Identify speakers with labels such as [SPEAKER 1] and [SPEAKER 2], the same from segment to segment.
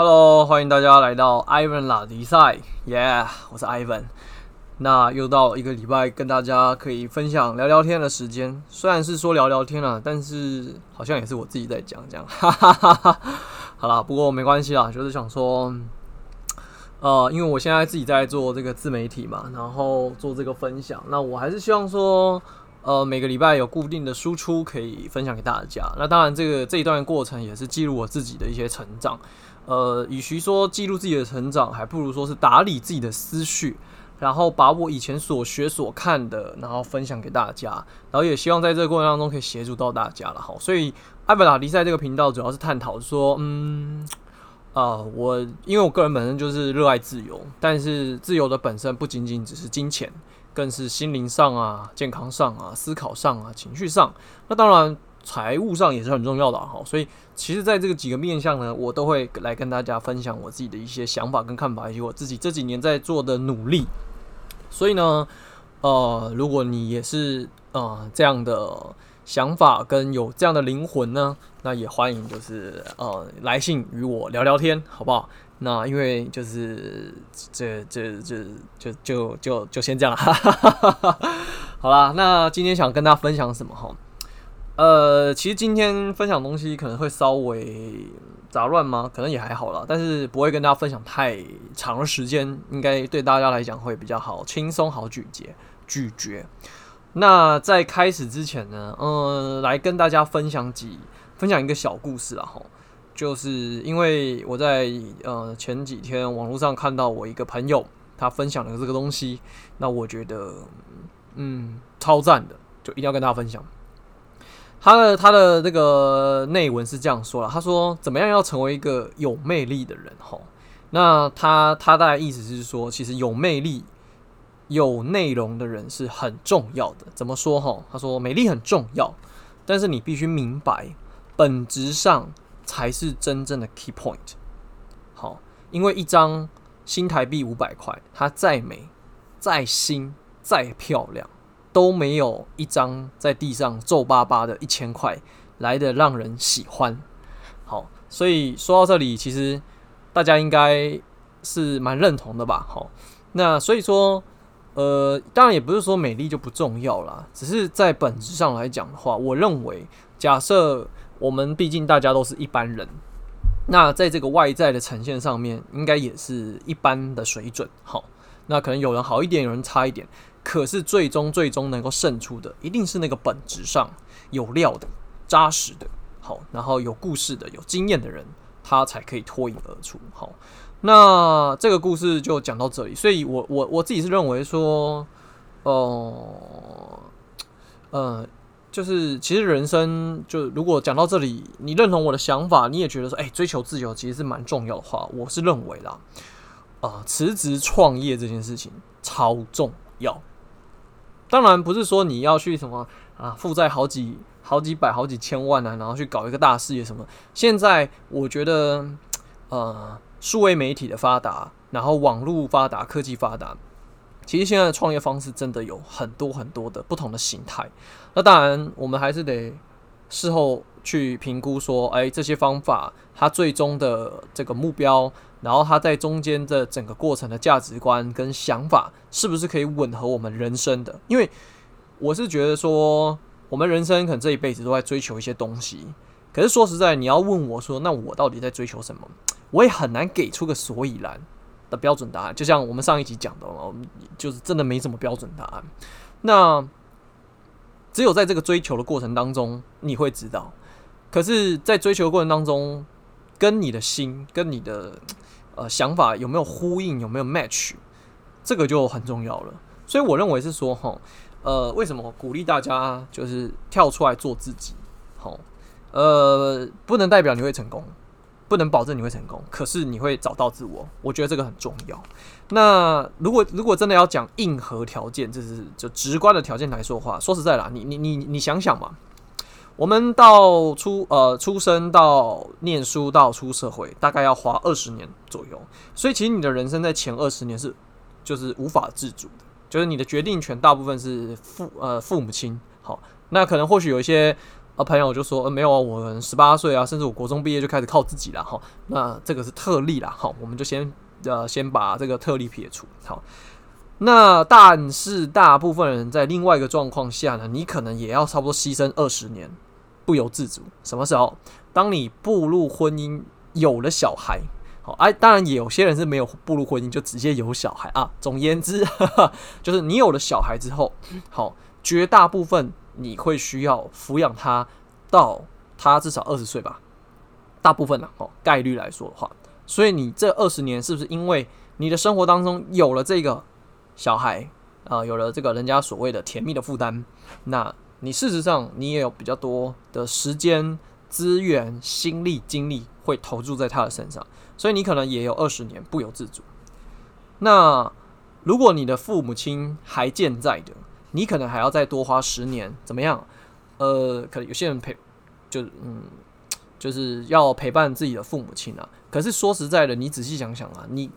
[SPEAKER 1] Hello，欢迎大家来到 Ivan 拉迪赛，Yeah，我是 Ivan。那又到一个礼拜跟大家可以分享聊聊天的时间，虽然是说聊聊天啦，但是好像也是我自己在讲这样，哈哈哈哈。好啦，不过没关系啦，就是想说，呃，因为我现在自己在做这个自媒体嘛，然后做这个分享，那我还是希望说，呃，每个礼拜有固定的输出可以分享给大家。那当然，这个这一段过程也是记录我自己的一些成长。呃，与其说记录自己的成长，还不如说是打理自己的思绪，然后把我以前所学所看的，然后分享给大家，然后也希望在这个过程当中可以协助到大家了。好，所以艾弗拉迪赛这个频道主要是探讨说，嗯，啊、我因为我个人本身就是热爱自由，但是自由的本身不仅仅只是金钱，更是心灵上啊、健康上啊、思考上啊、情绪上，那当然。财务上也是很重要的哈，所以其实在这个几个面向呢，我都会来跟大家分享我自己的一些想法跟看法，以及我自己这几年在做的努力。所以呢，呃，如果你也是呃这样的想法跟有这样的灵魂呢，那也欢迎就是呃来信与我聊聊天，好不好？那因为就是这这这就就就就先这样了，好啦，那今天想跟大家分享什么哈？呃，其实今天分享东西可能会稍微杂乱吗？可能也还好啦，但是不会跟大家分享太长的时间，应该对大家来讲会比较好，轻松好咀嚼咀嚼。那在开始之前呢，呃，来跟大家分享几分享一个小故事啦哈，就是因为我在呃前几天网络上看到我一个朋友他分享了这个东西，那我觉得嗯超赞的，就一定要跟大家分享。他的他的那个内文是这样说了，他说怎么样要成为一个有魅力的人？吼，那他他大概意思是说，其实有魅力、有内容的人是很重要的。怎么说？吼，他说美丽很重要，但是你必须明白，本质上才是真正的 key point。好，因为一张新台币五百块，它再美、再新、再漂亮。都没有一张在地上皱巴巴的一千块来的让人喜欢。好，所以说到这里，其实大家应该是蛮认同的吧？好，那所以说，呃，当然也不是说美丽就不重要啦，只是在本质上来讲的话，我认为，假设我们毕竟大家都是一般人，那在这个外在的呈现上面，应该也是一般的水准。好，那可能有人好一点，有人差一点。可是最终最终能够胜出的，一定是那个本质上有料的、扎实的，好，然后有故事的、有经验的人，他才可以脱颖而出。好，那这个故事就讲到这里。所以我我我自己是认为说，哦、呃，呃，就是其实人生就如果讲到这里，你认同我的想法，你也觉得说，哎，追求自由其实是蛮重要的话，我是认为啦，啊、呃，辞职创业这件事情超重要。当然不是说你要去什么啊，负债好几好几百好几千万啊，然后去搞一个大事业什么。现在我觉得，呃，数位媒体的发达，然后网络发达，科技发达，其实现在的创业方式真的有很多很多的不同的形态。那当然，我们还是得事后去评估说，哎，这些方法它最终的这个目标。然后他在中间的整个过程的价值观跟想法，是不是可以吻合我们人生的？因为我是觉得说，我们人生可能这一辈子都在追求一些东西。可是说实在，你要问我说，那我到底在追求什么？我也很难给出个所以然的标准答案。就像我们上一集讲的嘛，就是真的没什么标准答案。那只有在这个追求的过程当中，你会知道。可是，在追求的过程当中，跟你的心，跟你的。呃，想法有没有呼应，有没有 match，这个就很重要了。所以我认为是说，哈，呃，为什么鼓励大家就是跳出来做自己？好，呃，不能代表你会成功，不能保证你会成功，可是你会找到自我。我觉得这个很重要。那如果如果真的要讲硬核条件，就是就直观的条件来说的话，说实在啦，你你你你想想嘛。我们到出呃出生到念书到出社会，大概要花二十年左右。所以其实你的人生在前二十年是就是无法自主的，就是你的决定权大部分是父呃父母亲。好，那可能或许有一些啊，朋友就说，呃，没有啊，我十八岁啊，甚至我国中毕业就开始靠自己了哈。那这个是特例啦，好，我们就先呃先把这个特例撇除。好，那但是大部分人在另外一个状况下呢，你可能也要差不多牺牲二十年，不由自主。什么时候？当你步入婚姻，有了小孩。好哎，当然也有些人是没有步入婚姻就直接有小孩啊。总言之，哈哈，就是你有了小孩之后，好，绝大部分你会需要抚养他到他至少二十岁吧。大部分呢，哦，概率来说的话，所以你这二十年是不是因为你的生活当中有了这个小孩啊，有了这个人家所谓的甜蜜的负担，那你事实上你也有比较多的时间、资源、心力、精力会投注在他的身上。所以你可能也有二十年不由自主。那如果你的父母亲还健在的，你可能还要再多花十年，怎么样？呃，可能有些人陪，就嗯，就是要陪伴自己的父母亲啊。可是说实在的，你仔细想想啊，你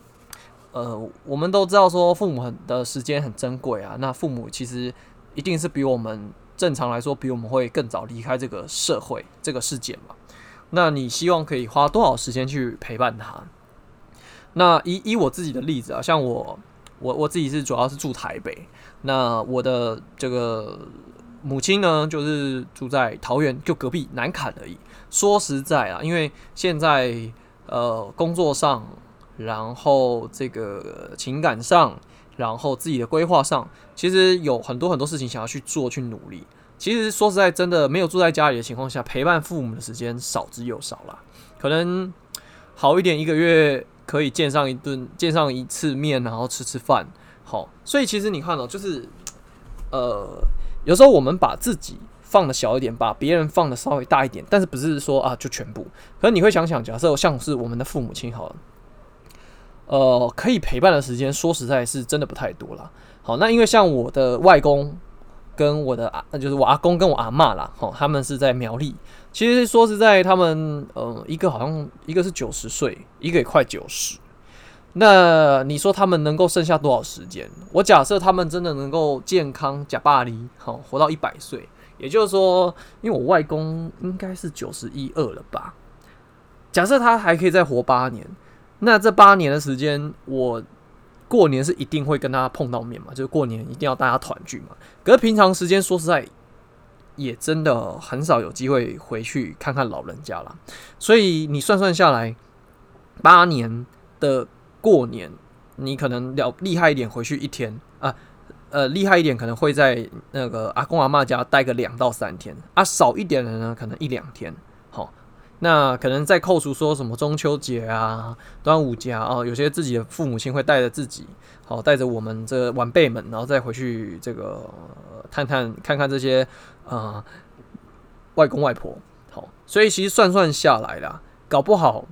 [SPEAKER 1] 呃，我们都知道说父母很的时间很珍贵啊。那父母其实一定是比我们正常来说，比我们会更早离开这个社会、这个世界嘛。那你希望可以花多少时间去陪伴他？那以以我自己的例子啊，像我我我自己是主要是住台北，那我的这个母亲呢，就是住在桃园，就隔壁南崁而已。说实在啊，因为现在呃工作上，然后这个情感上，然后自己的规划上，其实有很多很多事情想要去做，去努力。其实说实在，真的没有住在家里的情况下，陪伴父母的时间少之又少了。可能好一点，一个月可以见上一顿，见上一次面，然后吃吃饭。好，所以其实你看哦，就是呃，有时候我们把自己放的小一点，把别人放的稍微大一点，但是不是说啊就全部。可能你会想想，假设像是我们的父母亲好了，呃，可以陪伴的时间，说实在是真的不太多了。好，那因为像我的外公。跟我的阿，那就是我阿公跟我阿嬷啦，吼，他们是在苗栗。其实说实在，他们呃，一个好像一个是九十岁，一个也快九十。那你说他们能够剩下多少时间？我假设他们真的能够健康假巴黎，好活到一百岁，也就是说，因为我外公应该是九十一二了吧？假设他还可以再活八年，那这八年的时间我。过年是一定会跟他碰到面嘛，就是过年一定要大家团聚嘛。可是平常时间说实在，也真的很少有机会回去看看老人家了。所以你算算下来，八年的过年，你可能了厉害一点回去一天啊，呃厉害一点可能会在那个阿公阿嬷家待个两到三天啊，少一点的呢可能一两天。那可能再扣除说什么中秋节啊、端午节啊，哦，有些自己的父母亲会带着自己，好带着我们这晚辈们，然后再回去这个探探看看这些啊、呃、外公外婆。好，所以其实算算下来啦，搞不好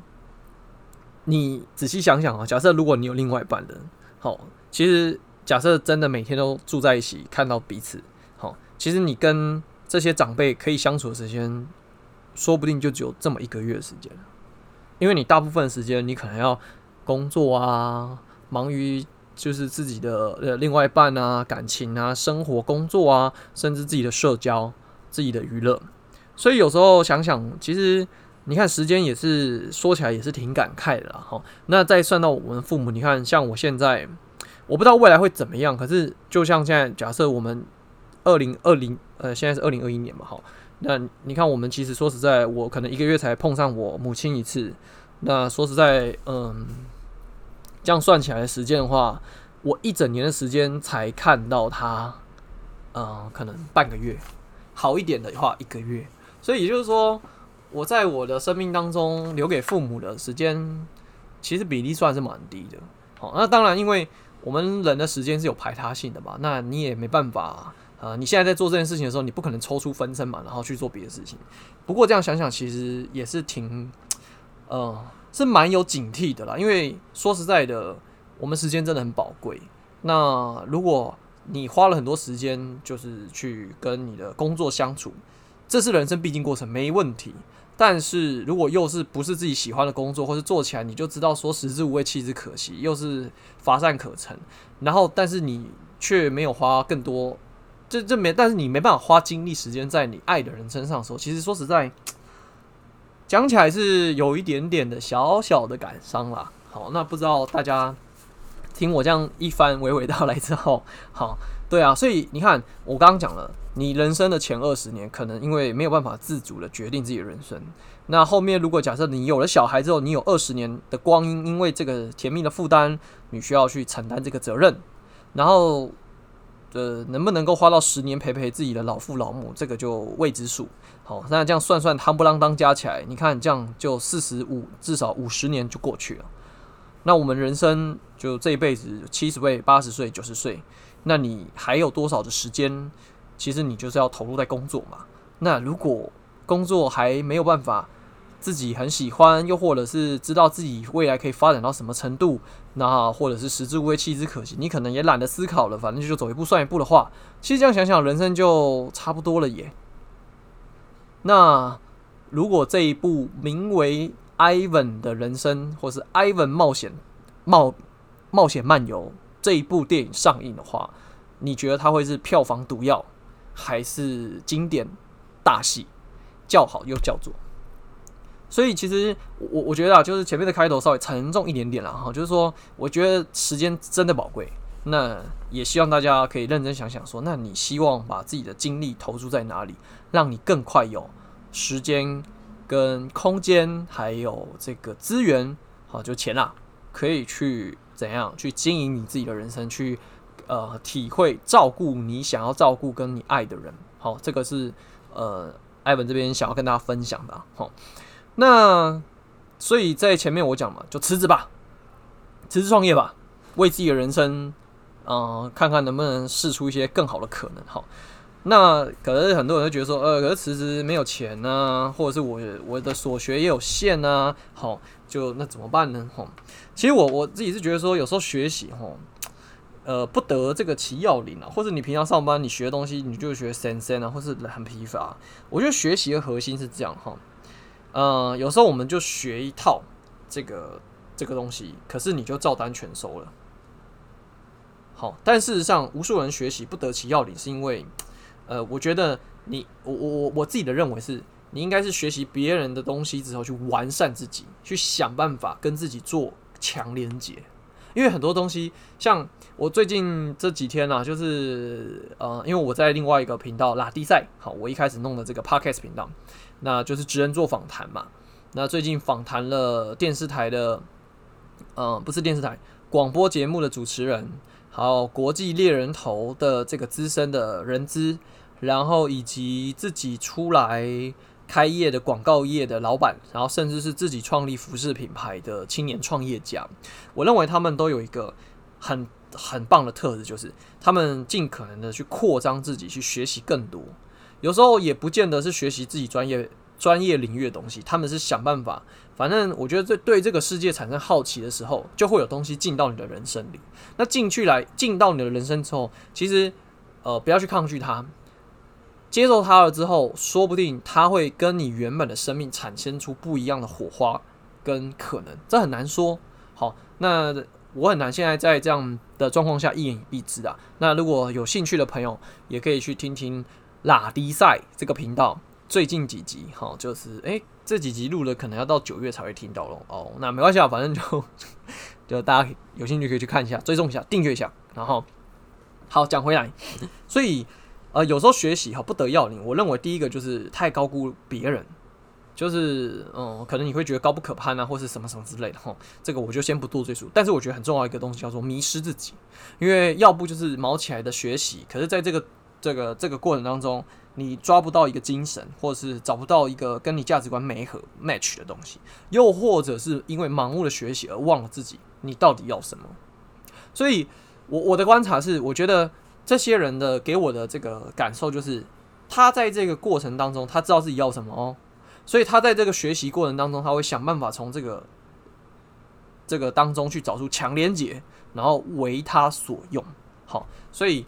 [SPEAKER 1] 你仔细想想啊，假设如果你有另外一半人，好，其实假设真的每天都住在一起，看到彼此，好，其实你跟这些长辈可以相处的时间。说不定就只有这么一个月时间，因为你大部分时间你可能要工作啊，忙于就是自己的呃另外一半啊、感情啊、生活、工作啊，甚至自己的社交、自己的娱乐。所以有时候想想，其实你看时间也是说起来也是挺感慨的哈。那再算到我们父母，你看像我现在，我不知道未来会怎么样，可是就像现在，假设我们二零二零呃现在是二零二一年嘛，哈。那你看，我们其实说实在，我可能一个月才碰上我母亲一次。那说实在，嗯，这样算起来的时间的话，我一整年的时间才看到她，嗯，可能半个月，好一点的话一个月。所以也就是说，我在我的生命当中留给父母的时间，其实比例算是蛮低的。好，那当然，因为我们人的时间是有排他性的嘛，那你也没办法。呃，你现在在做这件事情的时候，你不可能抽出分身嘛，然后去做别的事情。不过这样想想，其实也是挺，呃，是蛮有警惕的啦。因为说实在的，我们时间真的很宝贵。那如果你花了很多时间，就是去跟你的工作相处，这是人生必经过程，没问题。但是如果又是不是自己喜欢的工作，或是做起来你就知道说食之无味，弃之可惜，又是乏善可陈，然后但是你却没有花更多。这这没，但是你没办法花精力时间在你爱的人身上的时候，其实说实在，讲起来是有一点点的小小的感伤啦。好，那不知道大家听我这样一番娓娓道来之后，好，对啊，所以你看，我刚刚讲了，你人生的前二十年，可能因为没有办法自主的决定自己的人生。那后面如果假设你有了小孩之后，你有二十年的光阴，因为这个甜蜜的负担，你需要去承担这个责任，然后呃，能不能够花到十年陪陪自己的老父老母，这个就未知数。好，那这样算算，夯不啷当加起来，你看这样就四十五，至少五十年就过去了。那我们人生就这一辈子七十岁、八十岁、九十岁，那你还有多少的时间？其实你就是要投入在工作嘛。那如果工作还没有办法，自己很喜欢，又或者是知道自己未来可以发展到什么程度，那或者是食之无味弃之可惜，你可能也懒得思考了，反正就走一步算一步的话，其实这样想想，人生就差不多了耶。那如果这一部名为《Ivan 的人生》或是《Ivan 冒险冒冒险漫游》这一部电影上映的话，你觉得它会是票房毒药，还是经典大戏，叫好又叫座？所以其实我我觉得啊，就是前面的开头稍微沉重一点点了哈，就是说我觉得时间真的宝贵，那也希望大家可以认真想想说，那你希望把自己的精力投注在哪里，让你更快有时间跟空间，还有这个资源，好，就钱啦，可以去怎样去经营你自己的人生，去呃体会照顾你想要照顾跟你爱的人，好，这个是呃艾文这边想要跟大家分享的，好。那所以在前面我讲嘛，就辞职吧，辞职创业吧，为自己的人生，呃，看看能不能试出一些更好的可能。好，那可能很多人会觉得说，呃，可是辞职没有钱呢，或者是我我的所学也有限呢，好，就那怎么办呢？哈，其实我我自己是觉得说，有时候学习哈，呃，不得这个其要领啊，或者你平常上班你学的东西，你就学神仙啊，或是很疲乏。我觉得学习的核心是这样哈。嗯，有时候我们就学一套这个这个东西，可是你就照单全收了。好，但事实上，无数人学习不得其要领，是因为，呃，我觉得你我我我我自己的认为是，你应该是学习别人的东西之后，去完善自己，去想办法跟自己做强连接。因为很多东西，像我最近这几天啊，就是呃，因为我在另外一个频道拉迪赛，好，我一开始弄的这个 Podcast 频道。那就是职人做访谈嘛。那最近访谈了电视台的，嗯，不是电视台，广播节目的主持人，还有国际猎人头的这个资深的人资，然后以及自己出来开业的广告业的老板，然后甚至是自己创立服饰品牌的青年创业家。我认为他们都有一个很很棒的特质，就是他们尽可能的去扩张自己，去学习更多。有时候也不见得是学习自己专业专业领域的东西，他们是想办法。反正我觉得，对对这个世界产生好奇的时候，就会有东西进到你的人生里。那进去来进到你的人生之后，其实呃不要去抗拒它，接受它了之后，说不定它会跟你原本的生命产生出不一样的火花跟可能。这很难说。好，那我很难现在在这样的状况下一言以蔽之啊。那如果有兴趣的朋友，也可以去听听。拉迪赛这个频道最近几集哈，就是哎、欸，这几集录了，可能要到九月才会听到咯。哦。那没关系啊，反正就 就大家有兴趣可以去看一下，追踪一下，订阅一下。然后好讲回来，所以呃，有时候学习哈不得要领。我认为第一个就是太高估别人，就是嗯，可能你会觉得高不可攀啊，或是什么什么之类的哈。这个我就先不多赘述。但是我觉得很重要一个东西叫做迷失自己，因为要不就是毛起来的学习，可是在这个。这个这个过程当中，你抓不到一个精神，或者是找不到一个跟你价值观媒合 match 的东西，又或者是因为盲目的学习而忘了自己，你到底要什么？所以，我我的观察是，我觉得这些人的给我的这个感受就是，他在这个过程当中，他知道自己要什么哦，所以他在这个学习过程当中，他会想办法从这个这个当中去找出强连结，然后为他所用。好，所以。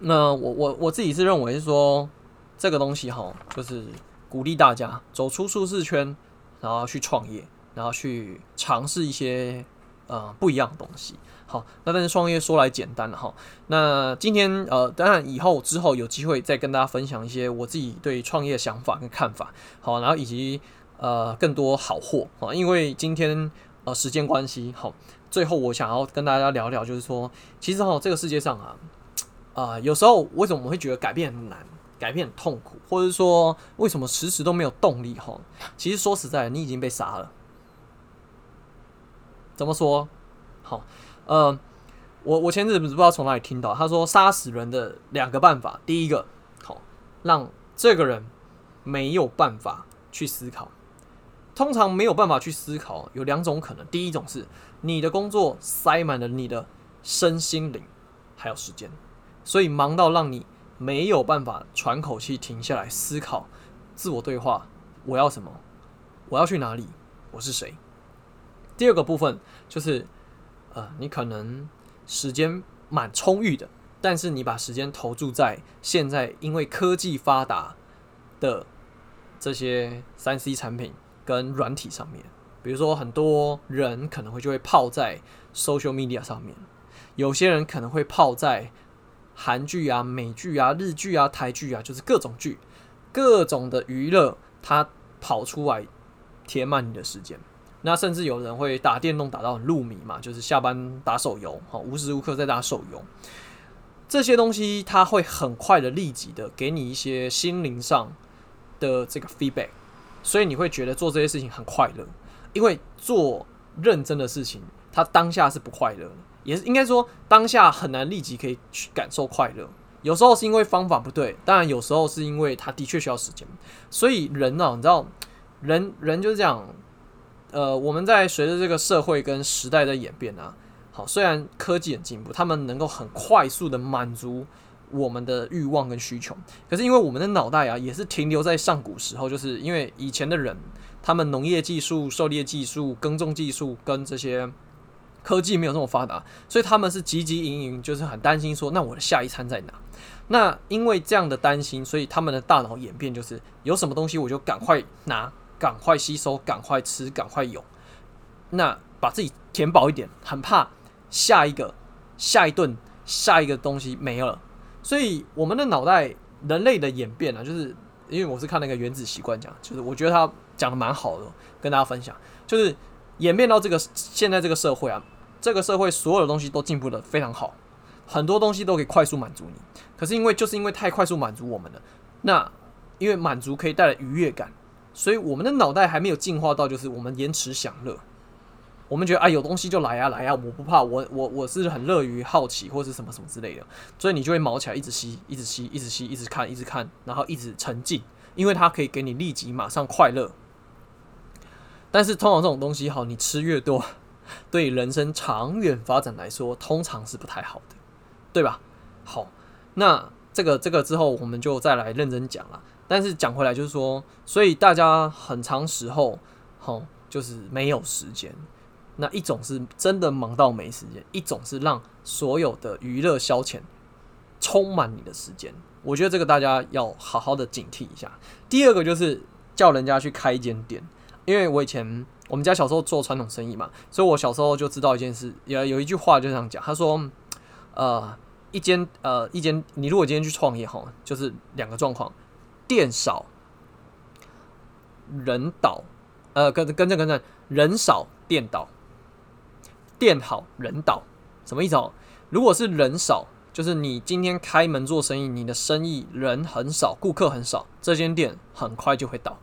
[SPEAKER 1] 那我我我自己是认为是说，这个东西哈，就是鼓励大家走出舒适圈，然后去创业，然后去尝试一些呃不一样的东西。好，那但是创业说来简单了哈。那今天呃，当然以后之后有机会再跟大家分享一些我自己对创业想法跟看法。好，然后以及呃更多好货啊，因为今天呃时间关系，好，最后我想要跟大家聊聊，就是说，其实哈这个世界上啊，啊、有时候为什么我们会觉得改变很难，改变痛苦，或者说为什么迟迟都没有动力哈？其实说实在，你已经被杀了。怎么说？好。呃，我我前阵子不知道从哪里听到，他说杀死人的两个办法，第一个，好，让这个人没有办法去思考。通常没有办法去思考，有两种可能，第一种是你的工作塞满了你的身心灵，还有时间，所以忙到让你没有办法喘口气，停下来思考，自我对话，我要什么？我要去哪里？我是谁？第二个部分就是。呃，你可能时间蛮充裕的，但是你把时间投注在现在因为科技发达的这些三 C 产品跟软体上面，比如说很多人可能会就会泡在 social media 上面，有些人可能会泡在韩剧啊、美剧啊、日剧啊、台剧啊，就是各种剧、各种的娱乐，它跑出来填满你的时间。那甚至有人会打电动打到很入迷嘛，就是下班打手游，好，无时无刻在打手游。这些东西它会很快的、立即的给你一些心灵上的这个 feedback，所以你会觉得做这些事情很快乐。因为做认真的事情，它当下是不快乐的，也是应该说当下很难立即可以去感受快乐。有时候是因为方法不对，当然有时候是因为它的确需要时间。所以人呢，你知道，人人就是这样。呃，我们在随着这个社会跟时代的演变啊，好，虽然科技很进步，他们能够很快速的满足我们的欲望跟需求，可是因为我们的脑袋啊，也是停留在上古时候，就是因为以前的人，他们农业技术、狩猎技术、耕种技术跟这些科技没有这么发达，所以他们是汲汲营营，就是很担心说，那我的下一餐在哪？那因为这样的担心，所以他们的大脑演变就是有什么东西我就赶快拿。赶快吸收，赶快吃，赶快有。那把自己填饱一点，很怕下一个、下一顿、下一个东西没了。所以我们的脑袋，人类的演变啊，就是因为我是看那个《原子习惯》讲，就是我觉得他讲的蛮好的，跟大家分享。就是演变到这个现在这个社会啊，这个社会所有的东西都进步的非常好，很多东西都可以快速满足你。可是因为就是因为太快速满足我们了，那因为满足可以带来愉悦感。所以我们的脑袋还没有进化到，就是我们延迟享乐。我们觉得啊，有东西就来啊，来啊，我不怕，我我我是很乐于好奇或是什么什么之类的。所以你就会毛起来，一直吸，一直吸，一直吸，一直看，一直看，然后一直沉浸，因为它可以给你立即马上快乐。但是通常这种东西，好，你吃越多，对人生长远发展来说，通常是不太好的，对吧？好，那这个这个之后，我们就再来认真讲了。但是讲回来就是说，所以大家很长时候，吼，就是没有时间。那一种是真的忙到没时间，一种是让所有的娱乐消遣充满你的时间。我觉得这个大家要好好的警惕一下。第二个就是叫人家去开一间店，因为我以前我们家小时候做传统生意嘛，所以我小时候就知道一件事，有有一句话就这样讲，他说，呃，一间呃一间，你如果今天去创业吼，就是两个状况。店少人倒，呃，跟跟着跟着，人少店倒，店好人倒，什么意思哦？如果是人少，就是你今天开门做生意，你的生意人很少，顾客很少，这间店很快就会倒。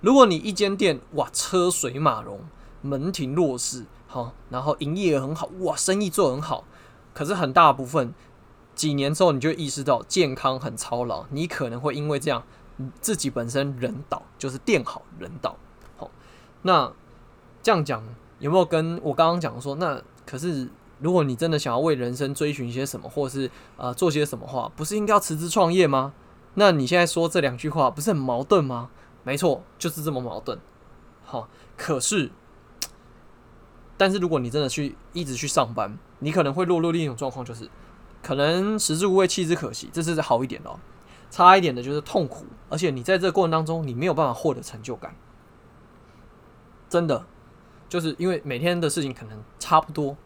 [SPEAKER 1] 如果你一间店哇，车水马龙，门庭若市，好，然后营业很好，哇，生意做很好，可是很大部分。几年之后，你就意识到健康很操劳，你可能会因为这样，自己本身人倒，就是电好人倒。好，那这样讲有没有跟我刚刚讲说？那可是如果你真的想要为人生追寻一些什么，或是呃做些什么话，不是应该要辞职创业吗？那你现在说这两句话不是很矛盾吗？没错，就是这么矛盾。好，可是，但是如果你真的去一直去上班，你可能会落入另一种状况，就是。可能食之无味，弃之可惜，这是好一点的哦。差一点的就是痛苦，而且你在这个过程当中，你没有办法获得成就感。真的，就是因为每天的事情可能差不多，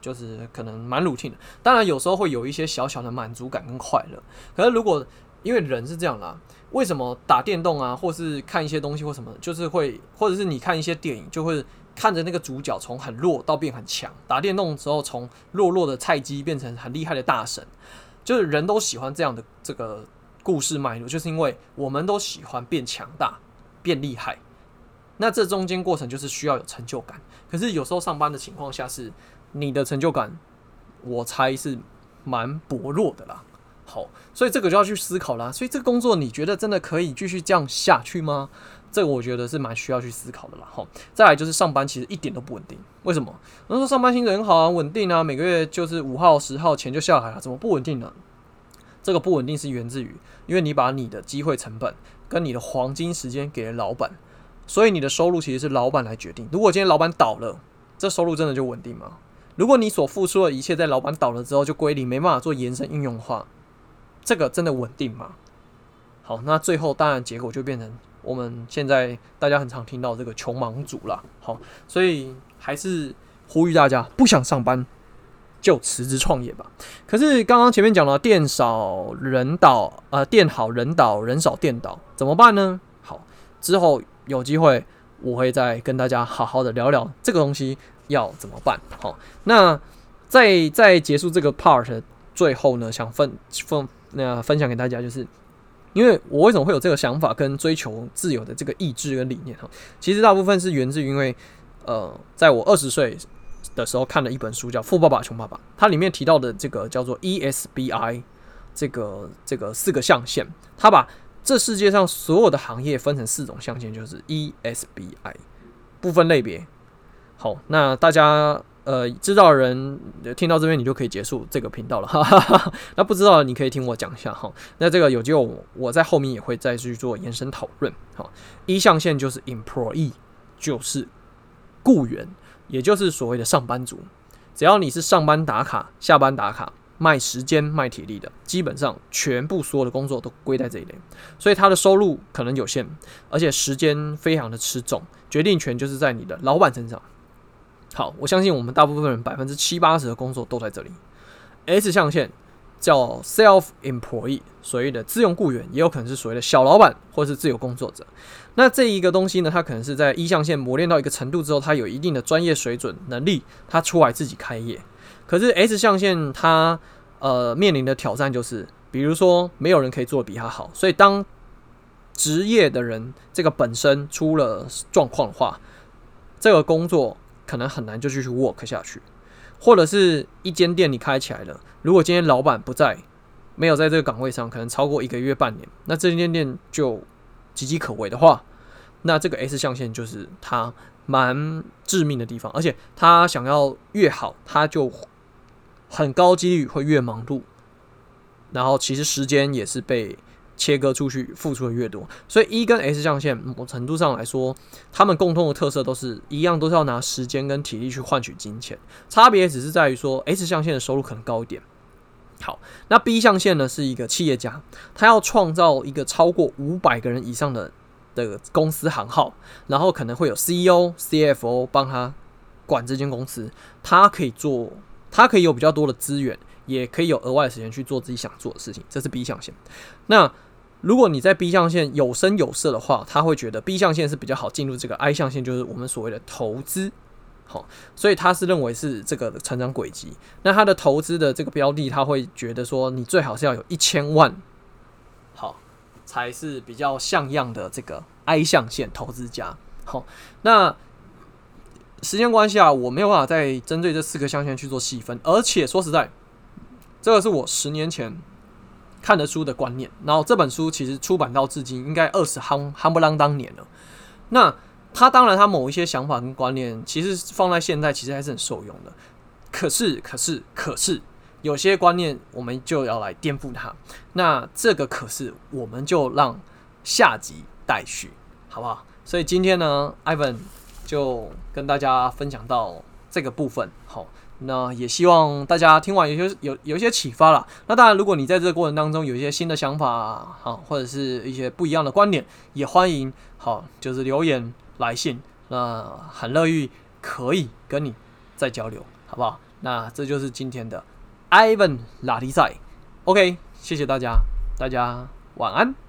[SPEAKER 1] 就是可能蛮 routine 的。当然有时候会有一些小小的满足感跟快乐。可是如果因为人是这样啦，为什么打电动啊，或是看一些东西或什么，就是会，或者是你看一些电影，就会看着那个主角从很弱到变很强。打电动的时候，从弱弱的菜鸡变成很厉害的大神，就是人都喜欢这样的这个故事脉络，就是因为我们都喜欢变强大、变厉害。那这中间过程就是需要有成就感。可是有时候上班的情况下是，你的成就感，我猜是蛮薄弱的啦。好，所以这个就要去思考啦。所以这个工作你觉得真的可以继续这样下去吗？这个我觉得是蛮需要去思考的啦。好，再来就是上班其实一点都不稳定。为什么？有人说上班薪水很好啊，稳定啊，每个月就是五号、十号钱就下来了，怎么不稳定呢？这个不稳定是源自于，因为你把你的机会成本跟你的黄金时间给了老板，所以你的收入其实是老板来决定。如果今天老板倒了，这收入真的就稳定吗？如果你所付出的一切在老板倒了之后就归零，没办法做延伸应用的话，这个真的稳定吗？好，那最后当然结果就变成我们现在大家很常听到这个穷忙族啦。好，所以还是呼吁大家不想上班就辞职创业吧。可是刚刚前面讲了店少人倒，呃，店好人倒，人少店倒，怎么办呢？好，之后有机会我会再跟大家好好的聊聊这个东西要怎么办。好，那在在结束这个 part 最后呢，想分分。那分享给大家，就是因为我为什么会有这个想法跟追求自由的这个意志跟理念哈，其实大部分是源自于因为呃，在我二十岁的时候看了一本书叫《富爸爸穷爸爸》，它里面提到的这个叫做 ESBI 这个这个四个象限，它把这世界上所有的行业分成四种象限，就是 ESBI 不分类别。好，那大家。呃，知道的人听到这边，你就可以结束这个频道了。哈哈哈，那不知道的，你可以听我讲一下哈。那这个有机会，我在后面也会再去做延伸讨论。好，一象限就是 employee，就是雇员，也就是所谓的上班族。只要你是上班打卡、下班打卡、卖时间、卖体力的，基本上全部所有的工作都归在这一类。所以他的收入可能有限，而且时间非常的吃重，决定权就是在你的老板身上。好，我相信我们大部分人百分之七八十的工作都在这里。S 象限叫 self-employed，所谓的自用雇员，也有可能是所谓的小老板或是自由工作者。那这一个东西呢，它可能是在一象限磨练到一个程度之后，它有一定的专业水准能力，它出来自己开业。可是 S 象限它呃面临的挑战就是，比如说没有人可以做得比他好，所以当职业的人这个本身出了状况的话，这个工作。可能很难就继续 work 下去，或者是一间店你开起来了，如果今天老板不在，没有在这个岗位上，可能超过一个月半年，那这间店就岌岌可危的话，那这个 S 象限就是它蛮致命的地方，而且他想要越好，他就很高几率会越忙碌，然后其实时间也是被。切割出去，付出的越多，所以 E 跟 S 象限某程度上来说，他们共同的特色都是一样，都是要拿时间跟体力去换取金钱，差别只是在于说 S 象限的收入可能高一点。好，那 B 象限呢是一个企业家，他要创造一个超过五百个人以上的的公司行号，然后可能会有 CEO、CFO 帮他管这间公司，他可以做，他可以有比较多的资源。也可以有额外的时间去做自己想做的事情，这是 B 象限。那如果你在 B 象限有声有色的话，他会觉得 B 象限是比较好进入这个 I 象限，就是我们所谓的投资。好，所以他是认为是这个成长轨迹。那他的投资的这个标的，他会觉得说，你最好是要有一千万，好，才是比较像样的这个 I 象限投资家。好，那。时间关系啊，我没有办法再针对这四个象限去做细分，而且说实在。这个是我十年前看的书的观念，然后这本书其实出版到至今应该二十夯夯不啷当年了。那他当然他某一些想法跟观念，其实放在现在其实还是很受用的。可是可是可是有些观念我们就要来颠覆它。那这个可是我们就让下集待续，好不好？所以今天呢，Ivan 就跟大家分享到这个部分，好。那也希望大家听完有些有有一些启发了。那当然，如果你在这个过程当中有一些新的想法，好，或者是一些不一样的观点，也欢迎好，就是留言来信。那很乐意可以跟你再交流，好不好？那这就是今天的 Ivan 拉力赛。OK，谢谢大家，大家晚安。